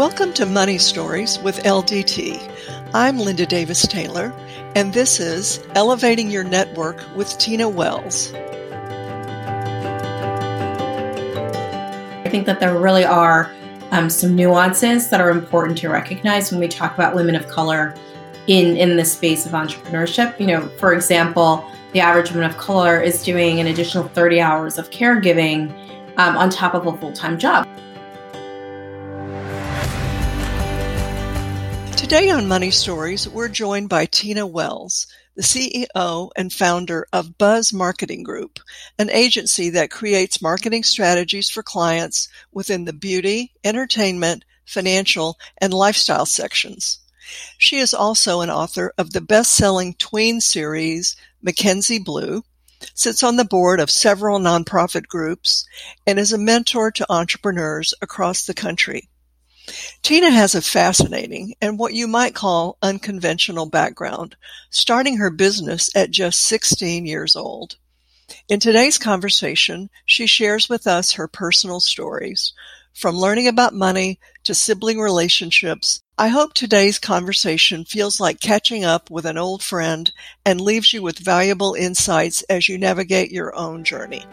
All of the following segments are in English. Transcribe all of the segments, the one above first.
Welcome to Money Stories with LDT. I'm Linda Davis Taylor, and this is Elevating Your Network with Tina Wells. I think that there really are um, some nuances that are important to recognize when we talk about women of color in, in the space of entrepreneurship. You know, for example, the average woman of color is doing an additional 30 hours of caregiving um, on top of a full time job. Today on Money Stories, we're joined by Tina Wells, the CEO and founder of Buzz Marketing Group, an agency that creates marketing strategies for clients within the beauty, entertainment, financial, and lifestyle sections. She is also an author of the best-selling tween series, Mackenzie Blue, sits on the board of several nonprofit groups, and is a mentor to entrepreneurs across the country. Tina has a fascinating and what you might call unconventional background, starting her business at just 16 years old. In today's conversation, she shares with us her personal stories, from learning about money to sibling relationships. I hope today's conversation feels like catching up with an old friend and leaves you with valuable insights as you navigate your own journey.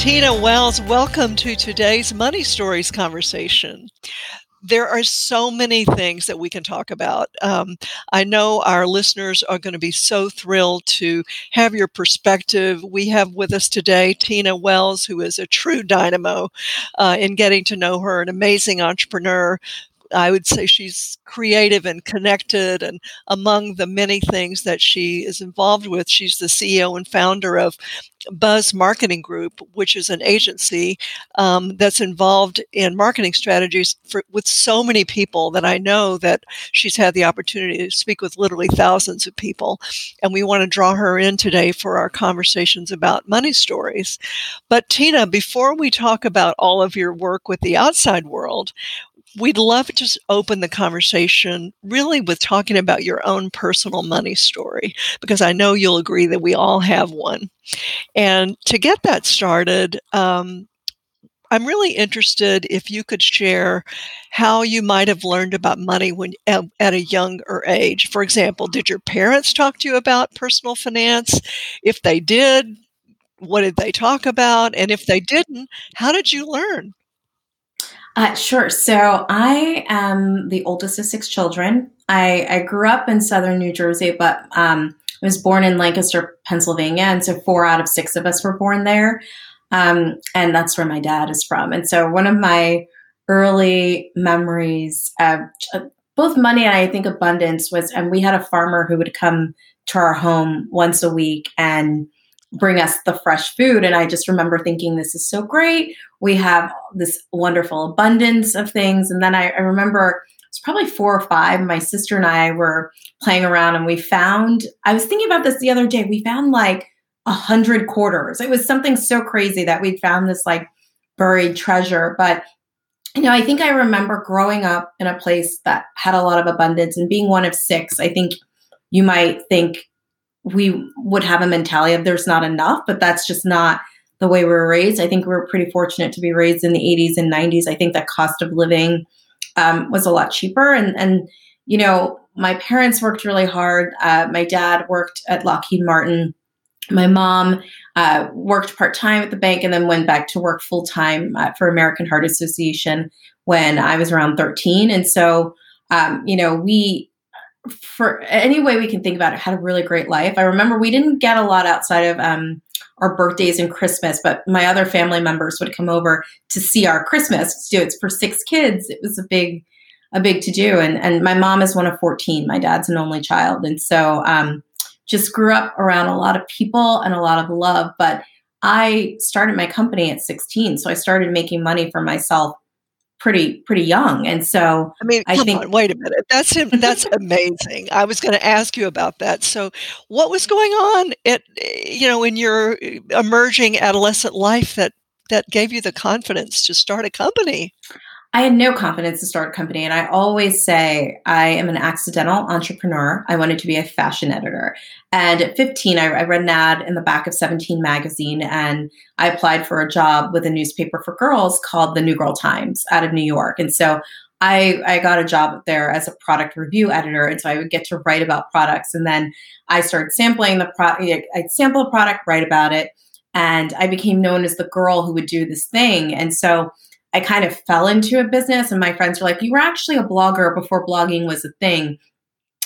Tina Wells, welcome to today's Money Stories conversation. There are so many things that we can talk about. Um, I know our listeners are going to be so thrilled to have your perspective. We have with us today Tina Wells, who is a true dynamo uh, in getting to know her, an amazing entrepreneur I would say she's creative and connected. And among the many things that she is involved with, she's the CEO and founder of Buzz Marketing Group, which is an agency um, that's involved in marketing strategies for, with so many people that I know that she's had the opportunity to speak with literally thousands of people. And we want to draw her in today for our conversations about money stories. But Tina, before we talk about all of your work with the outside world, we'd love to open the conversation really with talking about your own personal money story, because I know you'll agree that we all have one. And to get that started, um, I'm really interested if you could share how you might have learned about money when at, at, a younger age. For example, did your parents talk to you about personal finance? If they did, what did they talk about? And if they didn't, how did you learn? Uh, sure. So I am the oldest of six children. I, I grew up in southern New Jersey, but um, I was born in Lancaster, Pennsylvania. And so four out of six of us were born there. Um, and that's where my dad is from. And so one of my early memories of both money and I think abundance was, and we had a farmer who would come to our home once a week and bring us the fresh food. And I just remember thinking, this is so great. We have this wonderful abundance of things. And then I, I remember it's probably four or five. My sister and I were playing around and we found, I was thinking about this the other day. We found like a hundred quarters. It was something so crazy that we'd found this like buried treasure. But you know, I think I remember growing up in a place that had a lot of abundance and being one of six. I think you might think we would have a mentality of there's not enough, but that's just not the way we were raised. I think we were pretty fortunate to be raised in the 80s and 90s. I think the cost of living um, was a lot cheaper. And, and, you know, my parents worked really hard. Uh, my dad worked at Lockheed Martin. My mom uh, worked part time at the bank and then went back to work full time uh, for American Heart Association when I was around 13. And so, um, you know, we for any way we can think about it, had a really great life. I remember we didn't get a lot outside of um, our birthdays and Christmas, but my other family members would come over to see our Christmas. So it's for six kids. It was a big, a big to do. And and my mom is one of fourteen. My dad's an only child, and so um, just grew up around a lot of people and a lot of love. But I started my company at sixteen, so I started making money for myself pretty pretty young. And so i mean I think, on, wait a minute. That's that's amazing. I was going to ask you about that. So what was going on at you know in your emerging adolescent life that that gave you the confidence to start a company I had no confidence to start a company. And I always say I am an accidental entrepreneur. I wanted to be a fashion editor. And at 15, I, I, read an ad in the back of 17 magazine and I applied for a job with a newspaper for girls called the New Girl Times out of New York. And so I, I got a job there as a product review editor. And so I would get to write about products. And then I started sampling the product. I'd sample a product, write about it. And I became known as the girl who would do this thing. And so I kind of fell into a business, and my friends were like, You were actually a blogger before blogging was a thing.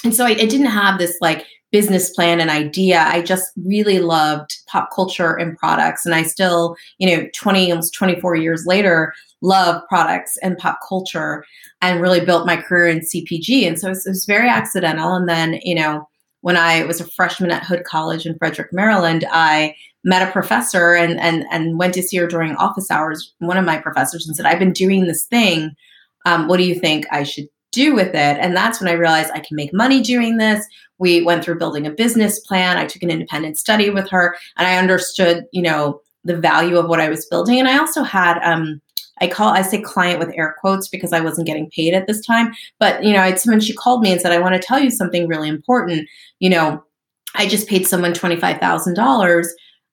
And so I, I didn't have this like business plan and idea. I just really loved pop culture and products. And I still, you know, 20, almost 24 years later, love products and pop culture and really built my career in CPG. And so it was, it was very accidental. And then, you know, when I was a freshman at Hood College in Frederick, Maryland, I met a professor and and and went to see her during office hours. One of my professors and said, "I've been doing this thing. Um, what do you think I should do with it?" And that's when I realized I can make money doing this. We went through building a business plan. I took an independent study with her, and I understood, you know, the value of what I was building. And I also had um, I call I say client with air quotes because I wasn't getting paid at this time. But you know, it's when she called me and said, "I want to tell you something really important." You know, I just paid someone twenty five thousand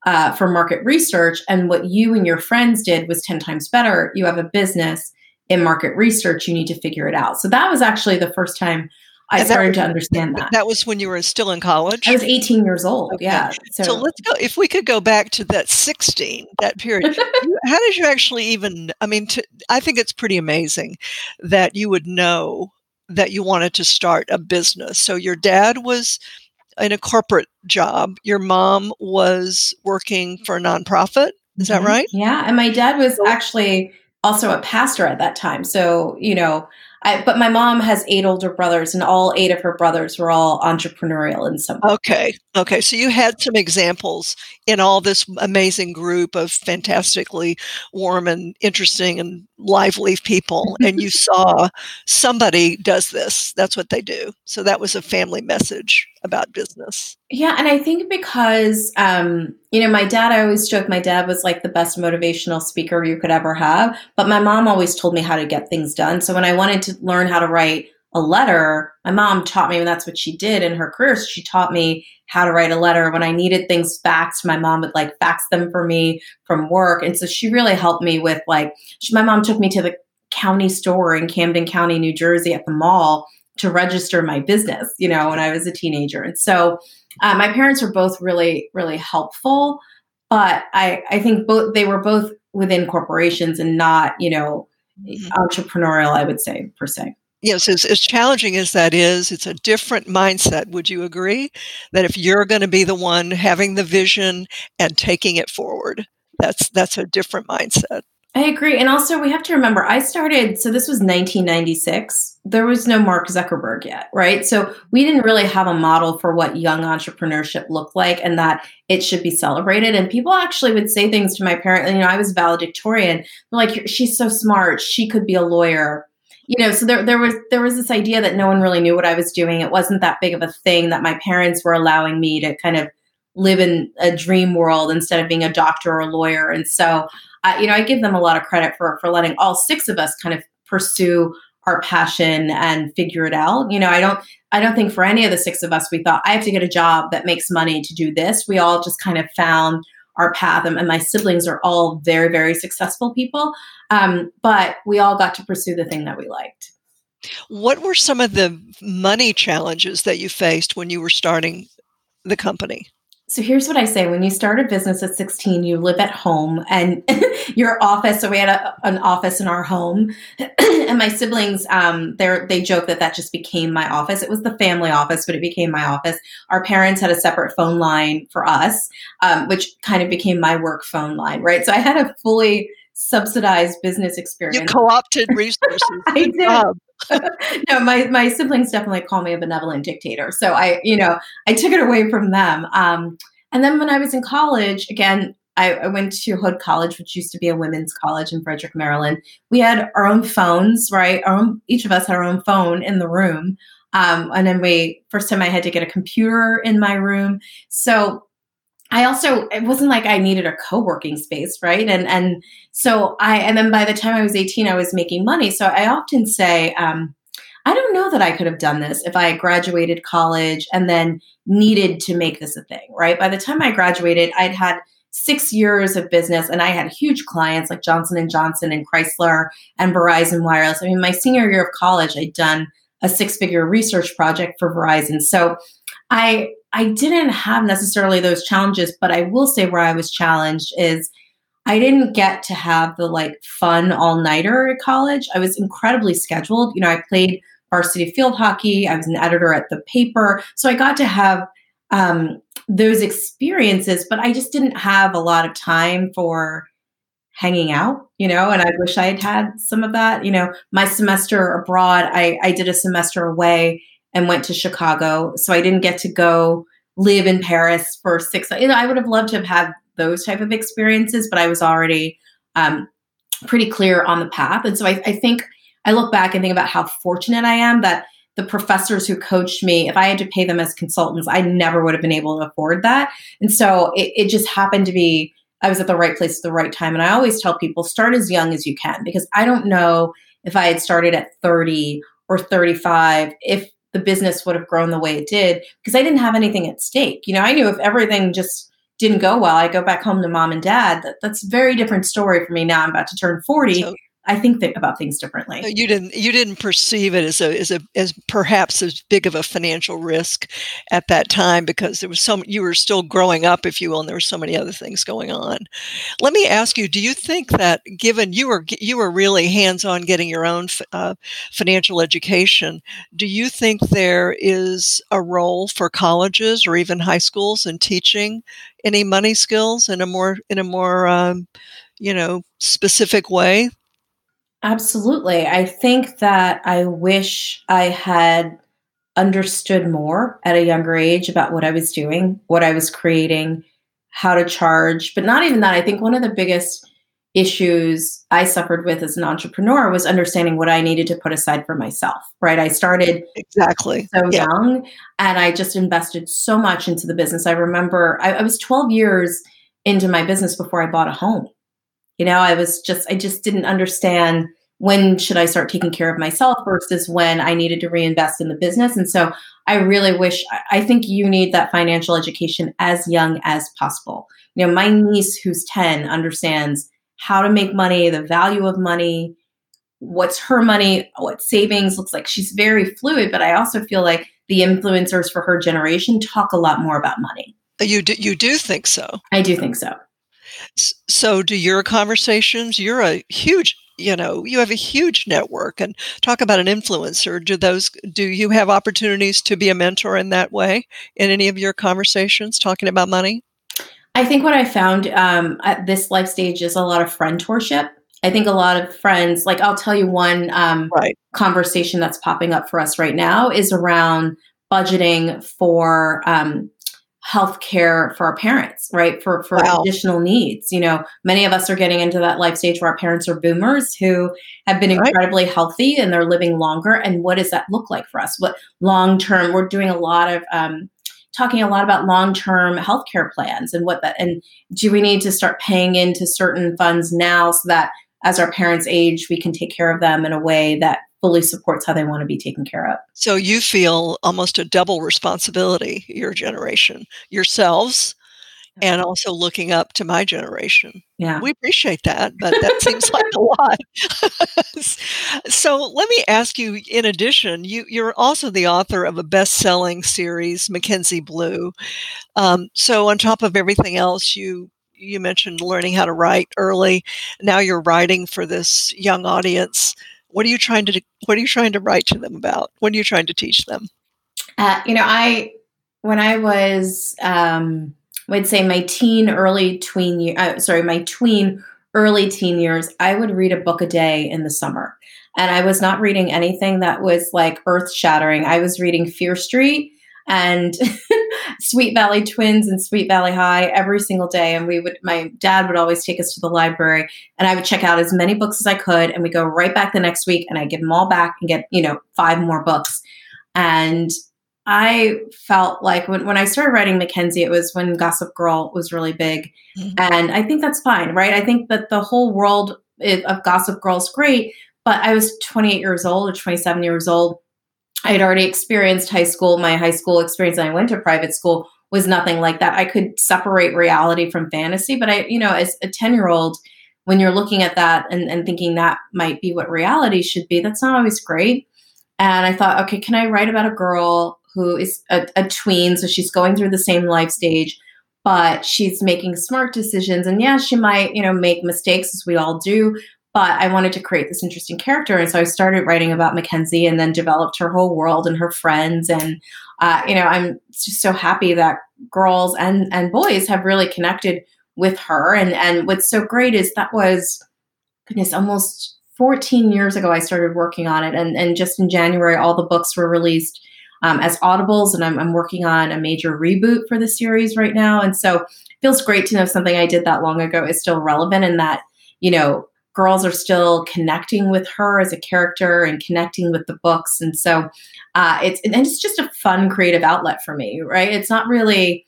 uh, for market research, and what you and your friends did was ten times better. You have a business in market research. You need to figure it out. So that was actually the first time I started to understand that. That was when you were still in college? I was 18 years old. Okay. Yeah. So. so. let's go, if we could go back to that 16, that period. how did you actually even, I mean, to, I think it's pretty amazing that you would know that you wanted to start a business. So your dad was in a corporate job, your mom was working for a nonprofit. Is mm-hmm. that right? Yeah. And my dad was actually also a pastor at that time. So, you know, I, but my mom has eight older brothers, and all eight of her brothers were all entrepreneurial in some way. Okay, okay. So you had some examples in all this amazing group of fantastically warm and interesting and lively people, and you saw somebody does this. That's what they do. So that was a family message about business. Yeah, and I think because um, you know, my dad, I always joke my dad was like the best motivational speaker you could ever have, but my mom always told me how to get things done. So when I wanted to learn how to write a letter, my mom taught me, and that's what she did in her career. So she taught me how to write a letter. When I needed things faxed, my mom would like fax them for me from work. And so she really helped me with like, she, my mom took me to the county store in Camden County, New Jersey at the mall to register my business, you know, when I was a teenager. And so uh, my parents were both really, really helpful, but I, I think both they were both within corporations and not, you know, mm-hmm. entrepreneurial, I would say, per se. Yes, as, as challenging as that is, it's a different mindset. Would you agree that if you're going to be the one having the vision and taking it forward, that's that's a different mindset. I agree. And also, we have to remember, I started, so this was 1996. There was no Mark Zuckerberg yet, right? So we didn't really have a model for what young entrepreneurship looked like and that it should be celebrated. And people actually would say things to my parents. You know, I was valedictorian. like, she's so smart. She could be a lawyer. You know, so there, there was there was this idea that no one really knew what I was doing. It wasn't that big of a thing that my parents were allowing me to kind of live in a dream world instead of being a doctor or a lawyer. And so you know, I give them a lot of credit for for letting all six of us kind of pursue our passion and figure it out. You know, I don't I don't think for any of the six of us we thought I have to get a job that makes money to do this. We all just kind of found our path, and, and my siblings are all very very successful people. Um, but we all got to pursue the thing that we liked. What were some of the money challenges that you faced when you were starting the company? So here's what I say when you start a business at 16, you live at home and your office. So we had a, an office in our home, and my siblings, um, they joke that that just became my office. It was the family office, but it became my office. Our parents had a separate phone line for us, um, which kind of became my work phone line, right? So I had a fully subsidized business experience. You co-opted resources. I did. no, my my siblings definitely call me a benevolent dictator. So I, you know, I took it away from them. Um, and then when I was in college, again, I, I, went to Hood College, which used to be a women's college in Frederick, Maryland. We had our own phones, right? Our own, each of us had our own phone in the room. Um, and then we first time I had to get a computer in my room. So I also it wasn't like I needed a co-working space, right? And and so I and then by the time I was 18, I was making money. So I often say, um, I don't know that I could have done this if I graduated college and then needed to make this a thing, right? By the time I graduated, I'd had six years of business and I had huge clients like Johnson and Johnson and Chrysler and Verizon Wireless. I mean, my senior year of college, I'd done a six-figure research project for Verizon. So I I didn't have necessarily those challenges, but I will say where I was challenged is I didn't get to have the like fun all nighter at college. I was incredibly scheduled. You know, I played varsity field hockey, I was an editor at the paper. So I got to have um, those experiences, but I just didn't have a lot of time for hanging out, you know, and I wish I had had some of that. You know, my semester abroad, I, I did a semester away and went to Chicago. So I didn't get to go live in Paris for six. You know, I would have loved to have had those type of experiences, but I was already um, pretty clear on the path. And so I, I think I look back and think about how fortunate I am that the professors who coached me, if I had to pay them as consultants, I never would have been able to afford that. And so it, it just happened to be I was at the right place at the right time. And I always tell people start as young as you can because I don't know if I had started at 30 or 35, if the business would have grown the way it did because I didn't have anything at stake. You know, I knew if everything just didn't go well, I go back home to mom and dad. That, that's a very different story for me now. I'm about to turn 40. So, I think th- about things differently. You didn't you didn't perceive it as a as a as perhaps as big of a financial risk at that time because there was so you were still growing up, if you will, and there were so many other things going on. Let me ask you: Do you think that given you were you were really hands on getting your own uh, financial education, do you think there is a role for colleges or even high schools in teaching any money skills in a more in a more um, you know specific way Absolutely. I think that I wish I had understood more at a younger age about what I was doing, what I was creating, how to charge. But not even that. I think one of the biggest issues I suffered with as an entrepreneur was understanding what I needed to put aside for myself, right? I started exactly so yeah. young and I just invested so much into the business. I remember I, I was 12 years into my business before I bought a home. You know, I was just, I just didn't understand when should I start taking care of myself versus when I needed to reinvest in the business. And so I really wish, I think you need that financial education as young as possible. You know, my niece who's 10 understands how to make money, the value of money, what's her money, what savings looks like. She's very fluid, but I also feel like the influencers for her generation talk a lot more about money. You do, you do think so? I do think so. So, do your conversations? You're a huge, you know, you have a huge network, and talk about an influencer. Do those? Do you have opportunities to be a mentor in that way in any of your conversations talking about money? I think what I found um, at this life stage is a lot of friendship. I think a lot of friends, like I'll tell you one um, right. conversation that's popping up for us right now is around budgeting for um, healthcare for our parents, right? For for wow. additional needs. You know, many of us are getting into that life stage where our parents are boomers who have been right. incredibly healthy and they're living longer. And what does that look like for us? What long term? We're doing a lot of um, talking a lot about long term healthcare plans and what that. And do we need to start paying into certain funds now so that as our parents age, we can take care of them in a way that fully supports how they want to be taken care of. So you feel almost a double responsibility, your generation, yourselves, and also looking up to my generation. Yeah. We appreciate that, but that seems like a lot. so let me ask you, in addition, you, you're also the author of a best-selling series, Mackenzie Blue. Um, so on top of everything else, you you mentioned learning how to write early. Now you're writing for this young audience what are you trying to what are you trying to write to them about? What are you trying to teach them? Uh, you know i when i was um would say my teen early tween year uh, sorry my tween early teen years i would read a book a day in the summer. And i was not reading anything that was like earth shattering i was reading fear street and Sweet Valley Twins and Sweet Valley High every single day. And we would, my dad would always take us to the library and I would check out as many books as I could. And we go right back the next week and I give them all back and get, you know, five more books. And I felt like when, when I started writing Mackenzie, it was when Gossip Girl was really big. Mm-hmm. And I think that's fine, right? I think that the whole world of Gossip Girl is great, but I was 28 years old or 27 years old. I had already experienced high school. My high school experience, and I went to private school, was nothing like that. I could separate reality from fantasy, but I, you know, as a 10 year old, when you're looking at that and, and thinking that might be what reality should be, that's not always great. And I thought, okay, can I write about a girl who is a, a tween? So she's going through the same life stage, but she's making smart decisions. And yeah, she might, you know, make mistakes as we all do. But I wanted to create this interesting character. And so I started writing about Mackenzie and then developed her whole world and her friends. And, uh, you know, I'm just so happy that girls and, and boys have really connected with her. And, and what's so great is that was, goodness, almost 14 years ago, I started working on it. And, and just in January, all the books were released um, as audibles. And I'm, I'm working on a major reboot for the series right now. And so it feels great to know something I did that long ago is still relevant and that, you know, girls are still connecting with her as a character and connecting with the books. And so uh, it's, and it's just a fun creative outlet for me, right? It's not really,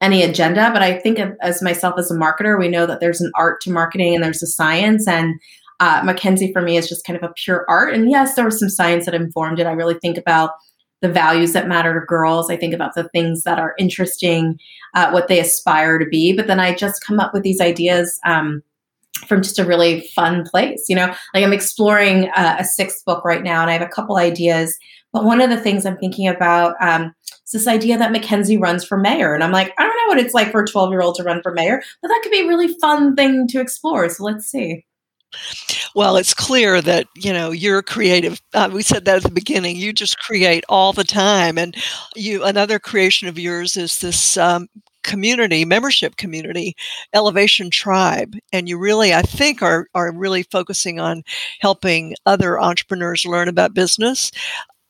any agenda, but I think of, as myself as a marketer, we know that there's an art to marketing and there's a science. And uh, Mackenzie for me is just kind of a pure art. And yes, there was some science that informed it. I really think about the values that matter to girls. I think about the things that are interesting, uh, what they aspire to be. But then I just come up with these ideas um, from just a really fun place. You know, like I'm exploring uh, a sixth book right now, and I have a couple ideas. But one of the things I'm thinking about um, is this idea that Mackenzie runs for mayor. And I'm like, I don't know what it's like for a 12 year old to run for mayor, but that could be a really fun thing to explore. So let's see. Well, it's clear that you know you're creative. Uh, we said that at the beginning. You just create all the time, and you another creation of yours is this um, community membership community elevation tribe and you really i think are are really focusing on helping other entrepreneurs learn about business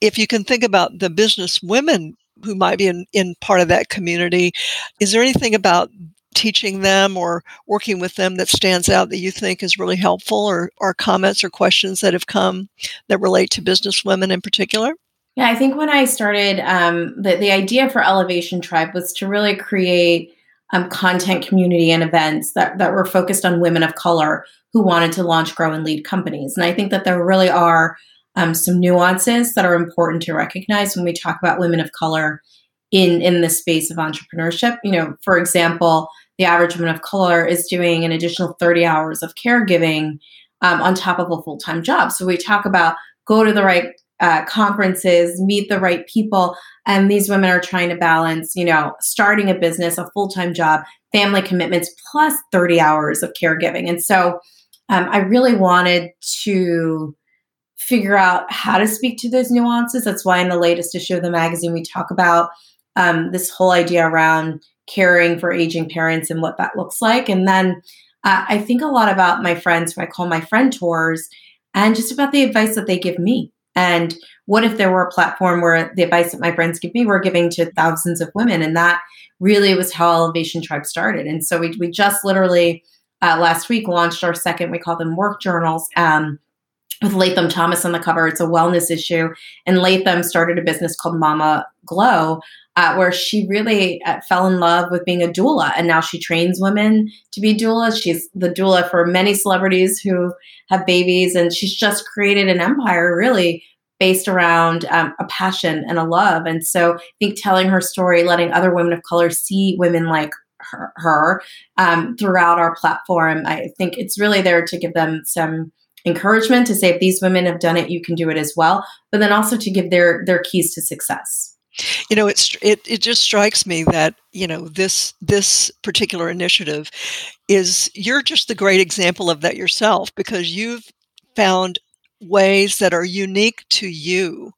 if you can think about the business women who might be in, in part of that community is there anything about teaching them or working with them that stands out that you think is really helpful or, or comments or questions that have come that relate to business women in particular? Yeah, I think when I started, um, the, the idea for Elevation Tribe was to really create um, content community and events that, that were focused on women of color who wanted to launch, grow, and lead companies. And I think that there really are um, some nuances that are important to recognize when we talk about women of color in in the space of entrepreneurship. You know, for example, the average woman of color is doing an additional 30 hours of caregiving um, on top of a full time job. So we talk about go to the right uh, conferences, meet the right people, and these women are trying to balance, you know, starting a business, a full time job, family commitments, plus 30 hours of caregiving. And so um, I really wanted to figure out how to speak to those nuances. That's why in the latest issue of the magazine, we talk about um, this whole idea around caring for aging parents and what that looks like. And then uh, I think a lot about my friends who I call my friendtors and just about the advice that they give me. And what if there were a platform where the advice that my friends give me were giving to thousands of women? And that really was how Elevation Tribe started. And so we, we just literally uh, last week launched our second, we call them work journals. Um, with Latham Thomas on the cover. It's a wellness issue. And Latham started a business called Mama Glow, uh, where she really uh, fell in love with being a doula. And now she trains women to be doulas. She's the doula for many celebrities who have babies. And she's just created an empire really based around um, a passion and a love. And so I think telling her story, letting other women of color see women like her, her um, throughout our platform, I think it's really there to give them some encouragement to say if these women have done it you can do it as well but then also to give their their keys to success you know it's it, it just strikes me that you know this this particular initiative is you're just the great example of that yourself because you've found ways that are unique to you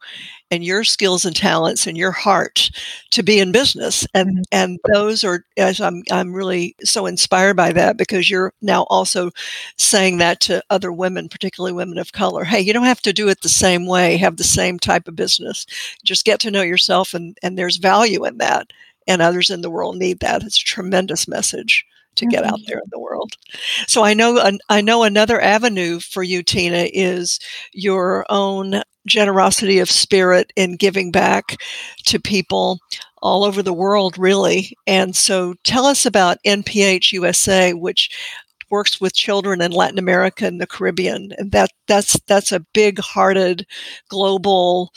and your skills and talents and your heart to be in business and mm-hmm. and those are as I'm I'm really so inspired by that because you're now also saying that to other women particularly women of color. Hey you don't have to do it the same way have the same type of business. Just get to know yourself and and there's value in that and others in the world need that. It's a tremendous message to get out mm-hmm. there in the world. So I know I know another avenue for you, Tina, is your own generosity of spirit in giving back to people all over the world, really. And so tell us about NPH USA, which works with children in Latin America and the Caribbean. And that that's that's a big hearted global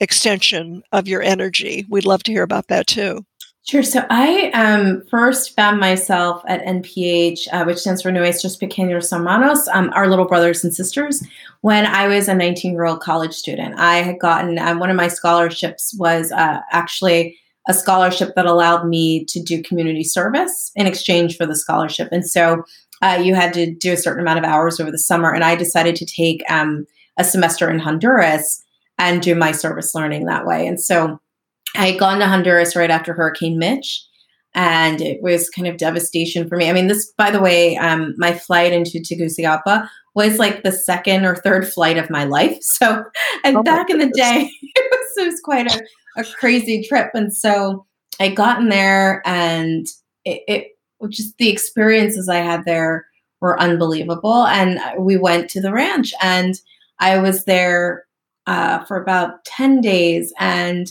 extension of your energy. We'd love to hear about that too. Sure. So I um, first found myself at NPH, uh, which stands for Nuestros Pequeños Hermanos, um, our little brothers and sisters, when I was a 19 year old college student. I had gotten um, one of my scholarships was uh, actually a scholarship that allowed me to do community service in exchange for the scholarship. And so uh, you had to do a certain amount of hours over the summer. And I decided to take um, a semester in Honduras and do my service learning that way. And so I had gone to Honduras right after Hurricane Mitch, and it was kind of devastation for me. I mean, this, by the way, um, my flight into Tegucigalpa was like the second or third flight of my life. So, and oh back in the day, it was, it was quite a, a, crazy trip. And so I got in there, and it, it just the experiences I had there were unbelievable. And we went to the ranch, and I was there uh, for about 10 days. And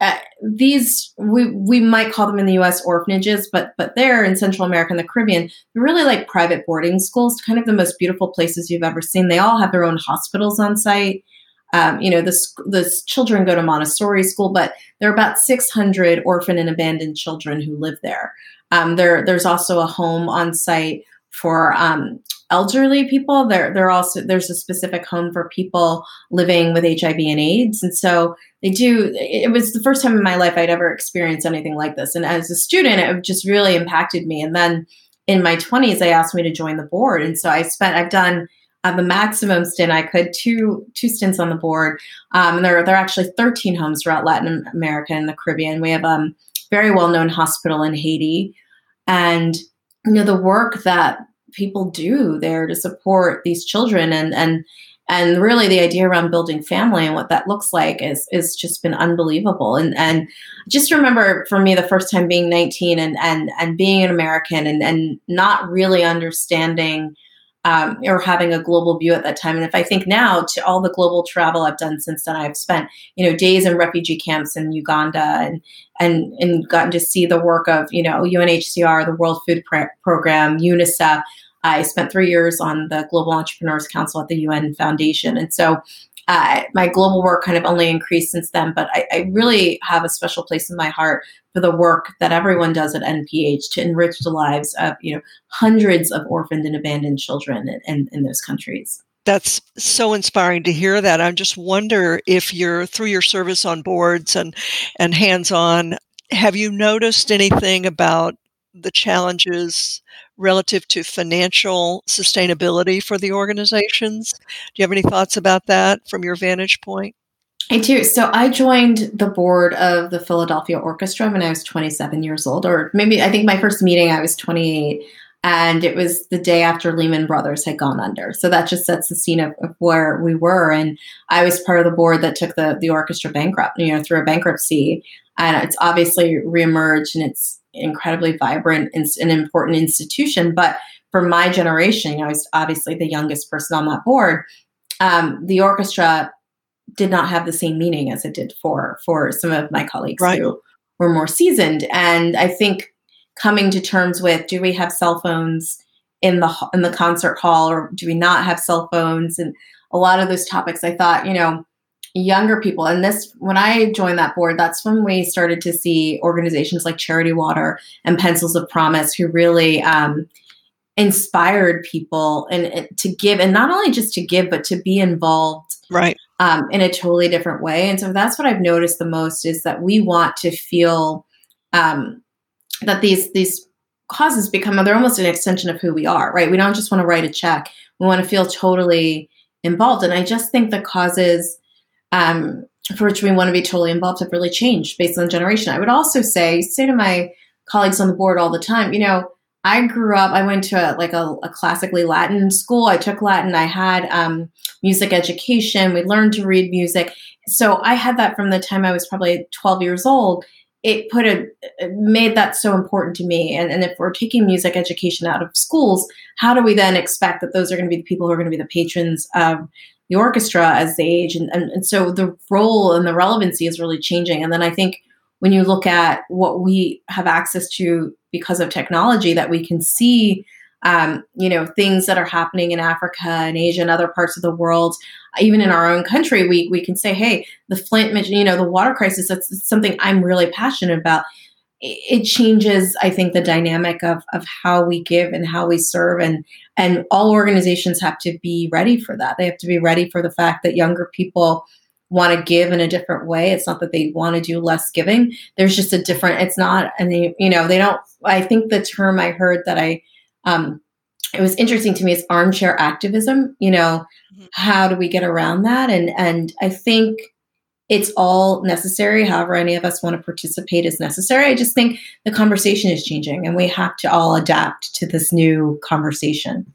uh, these we we might call them in the U.S. orphanages, but but they're in Central America and the Caribbean. They're really like private boarding schools, kind of the most beautiful places you've ever seen. They all have their own hospitals on site. Um, you know, the the children go to Montessori school, but there are about 600 orphan and abandoned children who live there. Um, there there's also a home on site for um, elderly people. There, there also there's a specific home for people living with HIV and AIDS, and so they do. It was the first time in my life I'd ever experienced anything like this, and as a student, it just really impacted me. And then in my 20s, they asked me to join the board, and so I spent. I've done. Uh, the maximum stint I could two two stints on the board. Um, and there there are actually 13 homes throughout Latin America and the Caribbean. We have a um, very well known hospital in Haiti, and you know the work that people do there to support these children. And and and really the idea around building family and what that looks like is is just been unbelievable. And and just remember for me the first time being 19 and and and being an american and and not really understanding um, or having a global view at that time and if i think now to all the global travel i've done since then i've spent you know days in refugee camps in uganda and and and gotten to see the work of you know unhcr the world food program unicef I spent three years on the Global Entrepreneurs Council at the UN Foundation. And so uh, my global work kind of only increased since then, but I, I, really have a special place in my heart for the work that everyone does at NPH to enrich the lives of you know hundreds of orphaned and abandoned children in, in, in those countries. That's so inspiring to hear that. I just wonder if you're through your service on boards and and hands on, have you noticed anything about the challenges relative to financial sustainability for the organizations. Do you have any thoughts about that from your vantage point? I do. So I joined the board of the Philadelphia Orchestra when I was 27 years old, or maybe I think my first meeting I was 28, and it was the day after Lehman Brothers had gone under. So that just sets the scene of, of where we were. And I was part of the board that took the the orchestra bankrupt, you know, through a bankruptcy, and it's obviously reemerged and it's incredibly vibrant and an important institution. But for my generation, I was obviously the youngest person on that board. Um, the orchestra did not have the same meaning as it did for for some of my colleagues right. who were more seasoned. And I think coming to terms with do we have cell phones in the in the concert hall or do we not have cell phones and a lot of those topics I thought you know younger people and this when i joined that board that's when we started to see organizations like charity water and pencils of promise who really um, inspired people and, and, to give and not only just to give but to be involved right um, in a totally different way. And so that's what i've noticed the most is that we want to feel um, that these these causes become they're almost an extension of who we are right? We don't just want to write a check. We want to feel totally involved. And i just think the causes um, for which we want to be totally involved have really changed based on generation. I would also say, say to my colleagues on the board all the time, you know, I grew up, I went to a, like a, a, classically Latin school. I took Latin. I had um, music education. We learned to read music. So I had that from the time I was probably 12 years old. It put a, it made that so important to me. And, and if we're taking music education out of schools, how do we then expect that those are going to be the people who are going to be the patrons of the orchestra as they age. And, and, and so the role and the relevancy is really changing. And then I think when you look at what we have access to because of technology, that we can see um, you know things that are happening in Africa and Asia and other parts of the world, even in our own country, we we can say, hey, the Flint, you know, the water crisis. That's something I'm really passionate about. It changes, I think, the dynamic of of how we give and how we serve, and and all organizations have to be ready for that. They have to be ready for the fact that younger people want to give in a different way. It's not that they want to do less giving. There's just a different. It's not, and they, you know, they don't. I think the term I heard that I um, it was interesting to me is armchair activism you know mm-hmm. how do we get around that and and i think it's all necessary however any of us want to participate is necessary i just think the conversation is changing and we have to all adapt to this new conversation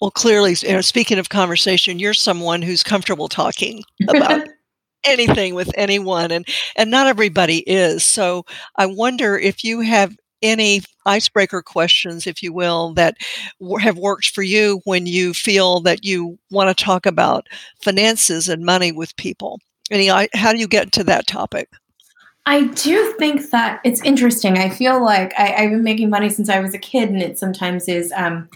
well clearly you know, speaking of conversation you're someone who's comfortable talking about anything with anyone and and not everybody is so i wonder if you have any icebreaker questions, if you will, that have worked for you when you feel that you want to talk about finances and money with people? Any, how do you get to that topic? I do think that it's interesting. I feel like I, have been making money since I was a kid, and it sometimes is um,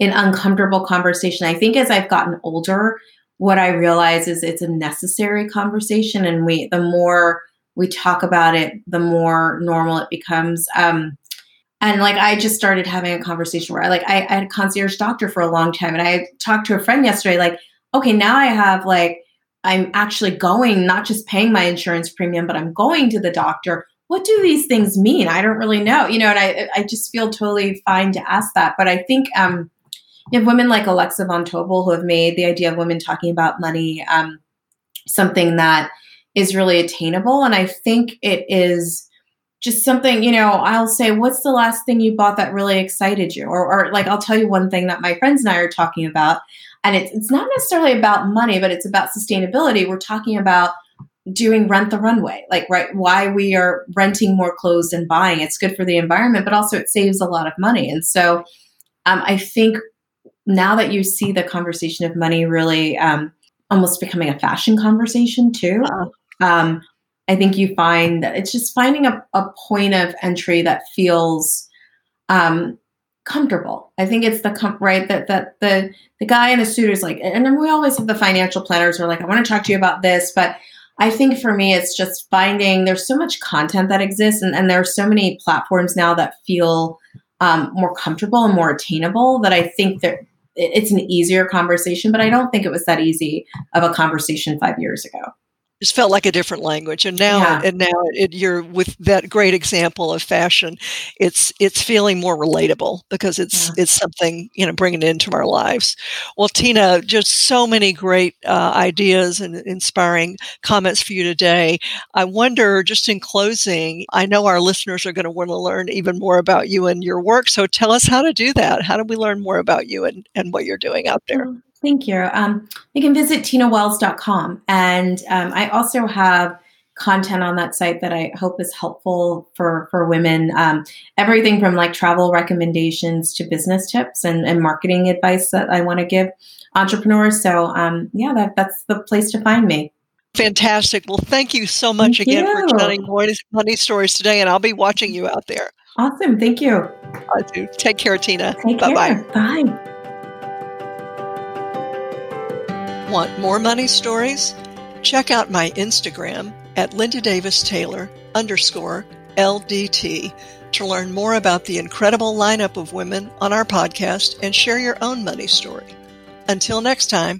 an uncomfortable conversation. I think as I've gotten older, what I realize is it's a necessary conversation, and we the more we talk about it, the more normal it becomes. Um, and like I just started having a conversation where I like I, I had a concierge doctor for a long time, and I talked to a friend yesterday. Like, okay, now I have like I'm actually going, not just paying my insurance premium, but I'm going to the doctor. What do these things mean? I don't really know, you know. And I I just feel totally fine to ask that. But I think um, you have women like Alexa Von Tobel who have made the idea of women talking about money um, something that is really attainable, and I think it is just something, you know, I'll say, what's the last thing you bought that really excited you? Or, or like, I'll tell you one thing that my friends and I are talking about. And it's, it's not necessarily about money, but it's about sustainability. We're talking about doing rent the runway, like, right, why we are renting more clothes and buying. It's good for the environment, but also it saves a lot of money. And so um, I think now that you see the conversation of money really um, almost becoming a fashion conversation too. Uh-huh. Um, I think you find that it's just finding a, a point of entry that feels um, comfortable. I think it's the com- right that that the the guy in the suit is like, and then we always have the financial planners who are like, I want to talk to you about this, but I think for me, it's just finding there's so much content that exists, and, and there are so many platforms now that feel um, more comfortable and more attainable that I think that it's an easier conversation, but I don't think it was that easy of a conversation five years ago just felt like a different language and now yeah. and now it, you're with that great example of fashion it's it's feeling more relatable because it's yeah. it's something you know bringing it into our lives well tina just so many great uh, ideas and inspiring comments for you today i wonder just in closing i know our listeners are going to want to learn even more about you and your work so tell us how to do that how do we learn more about you and, and what you're doing out there mm-hmm. Thank you. Um, you can visit tinawells.com. And um, I also have content on that site that I hope is helpful for, for women. Um, everything from like travel recommendations to business tips and, and marketing advice that I want to give entrepreneurs. So, um, yeah, that, that's the place to find me. Fantastic. Well, thank you so much thank again you. for telling money stories today, and I'll be watching you out there. Awesome. Thank you. I do. Take care, Tina. Bye-bye. care. Bye. Want more money stories? Check out my Instagram at Linda Davis Taylor underscore LDT to learn more about the incredible lineup of women on our podcast and share your own money story. Until next time.